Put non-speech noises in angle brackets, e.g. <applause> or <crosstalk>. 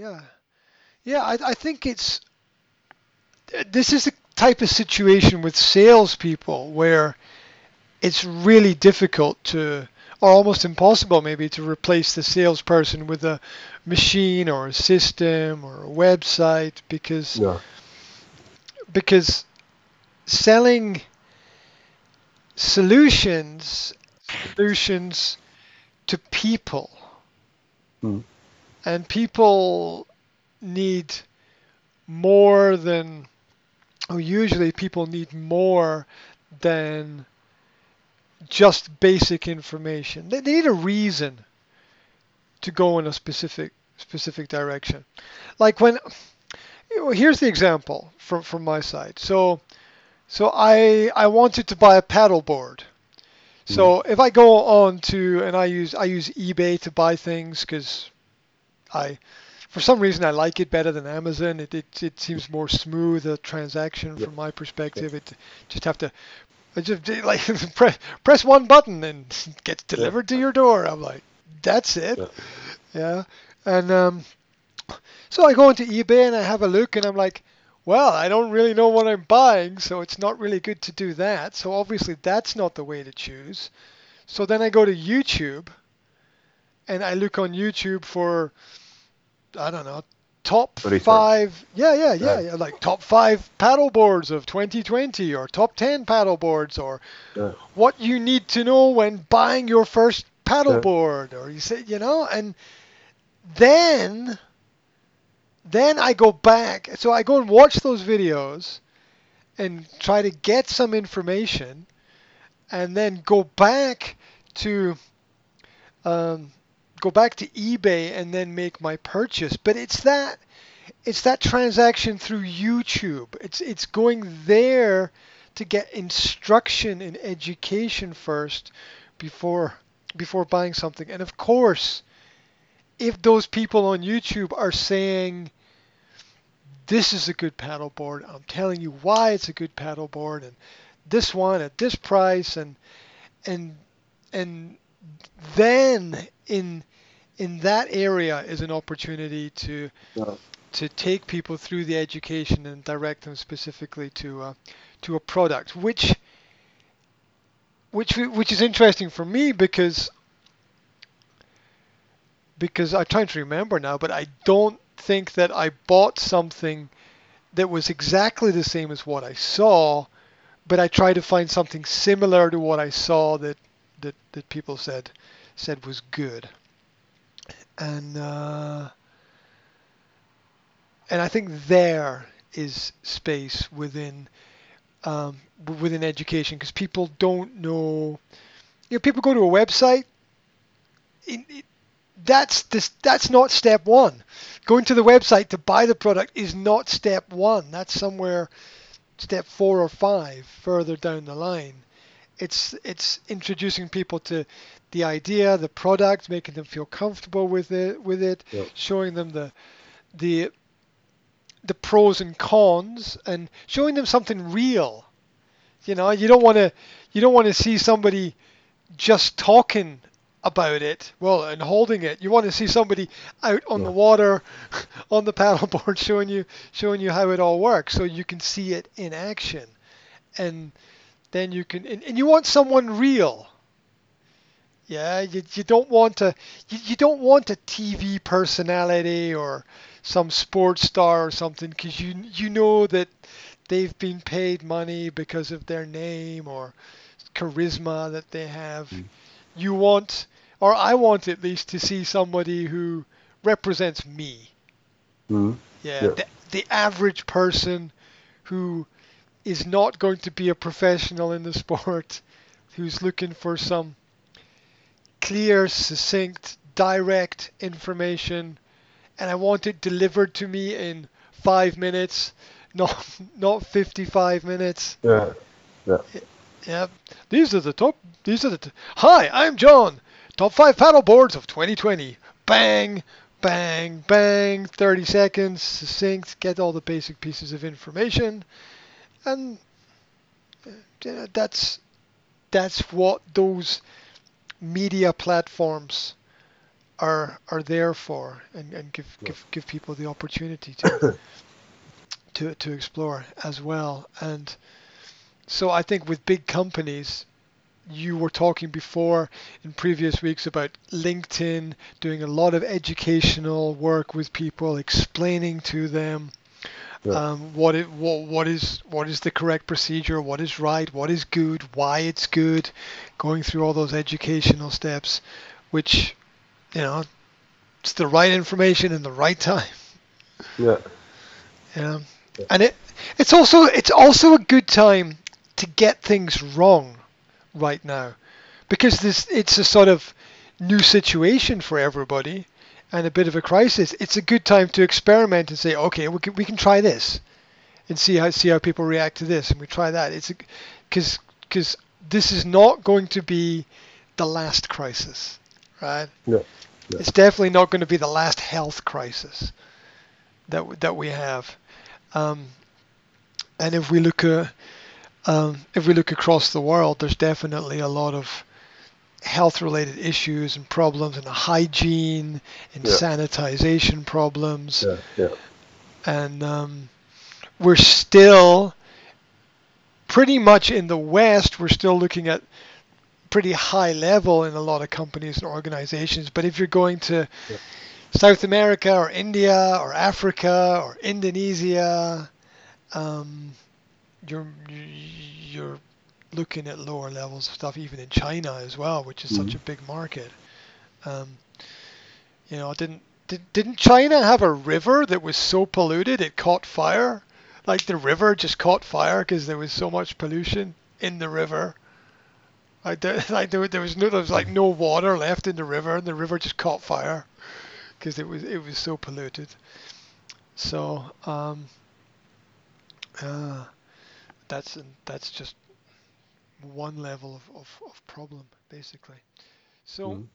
Yeah, yeah. I, I think it's this is the type of situation with salespeople where it's really difficult to, or almost impossible maybe, to replace the salesperson with a machine or a system or a website because Yeah. because selling solutions solutions to people Mm. And people need more than oh, usually people need more than just basic information. They, they need a reason to go in a specific specific direction. Like when here's the example from from my side. So so I I wanted to buy a paddleboard. So hmm. if I go on to and I use I use eBay to buy things because I for some reason I like it better than Amazon. It it, it seems more smooth a transaction Yep. from my perspective. It just have to I just <laughs> like press press one button and <laughs> it gets delivered to your door. I'm like that's it. Yeah. Yeah. And um, so I go into eBay and I have a look and I'm like, well, I don't really know what I'm buying, so it's not really good to do that. So obviously that's not the way to choose. So then I go to YouTube and I look on YouTube for I don't know, top five yeah, yeah, yeah, Right. yeah, like top five paddle boards of 2020 or top 10 paddle boards or Yeah. what you need to know when buying your first paddle Yeah. board or you say you know and then then I go back so I go and watch those videos and try to get some information and then go back to um, go back to eBay and then make my purchase but it's that it's that transaction through YouTube it's it's going there to get instruction and education first before before buying something. And of course, if those people on YouTube are saying this is a good paddleboard, I'm telling you why it's a good paddleboard and this one at this price and and and then in in that area is an opportunity to Yeah. to take people through the education and direct them specifically to uh, to a product, which which which is interesting for me because because I'm trying to remember now, but I don't think that I bought something that was exactly the same as what I saw, but I tried to find something similar to what I saw that that, that people said said was good, and. Uh, and I think there is space within um, within education because people don't know. You know, people go to a website. It, it, that's this. That's not step one. Going to the website to buy the product is not step one. That's somewhere step four or five further down the line. It's it's introducing people to the idea, the product, making them feel comfortable with it, with it, Yep. showing them the the the pros and cons and showing them something real. You know, you don't want to you don't want to see somebody just talking about it, well, and holding it. You want to see somebody out on the water <laughs> on the paddleboard <laughs> showing you showing you how it all works so you can see it in action. And then you can and, and you want someone real. Yeah, you, you don't want to you, you don't want a TV personality or some sports star or something because you you know that they've been paid money because of their name or charisma that they have. Mm. You want, or I want at least to see somebody who represents me. Mhm. Yeah, Yeah. The, the average person who is not going to be a professional in the sport, who's looking for some clear, succinct, direct information, and I want it delivered to me in five minutes, <laughs> not not 55 minutes. Yeah. Yeah. Yeah, these are the top. These are the. T- Hi, I'm John. Top five paddle boards of 2020. Bang, bang, bang. 30 seconds, succinct. Get all the basic pieces of information, and uh, yeah, that's that's what those media platforms are are there for, and, and give, give give people the opportunity to <coughs> to to explore as well. And so I think with big companies, you were talking before in previous weeks about LinkedIn doing a lot of educational work with people, explaining to them Yeah. um, what it what, what is what is the correct procedure, what is right, what is good, why it's good, going through all those educational steps, which you know it's the right information in the right time. Yeah. Yeah. Yeah. And it it's also it's also a good time to get things wrong right now because this it's a sort of new situation for everybody and a bit of a crisis. It's a good time to experiment and say, okay, we can, we can try this and see how see how people react to this and we try that. It's because because this is not going to be the last crisis, right? Yeah. Yeah. It's definitely not going to be the last health crisis that that we have. Um, and if we look at um, if we look across the world, there's definitely a lot of health-related issues and problems, and hygiene and Yeah. sanitization problems, Yeah. Yeah. and um, we're still pretty much in the West. We're still looking at pretty high level in a lot of companies and organizations. But if you're going to Yeah. South America or India or Africa or Indonesia, um, you're you're looking at lower levels of stuff, even in China as well, which is such Mhm. a big market. Um, you know, didn't did, didn't China have a river that was so polluted it caught fire? Like the river just caught fire because there was so much pollution in the river. Like there, <laughs> like there, there was no, there was like no water left in the river, and the river just caught fire because it was it was so polluted. So um, uh, that's that's just one level of, of, of problem basically. So Mhm.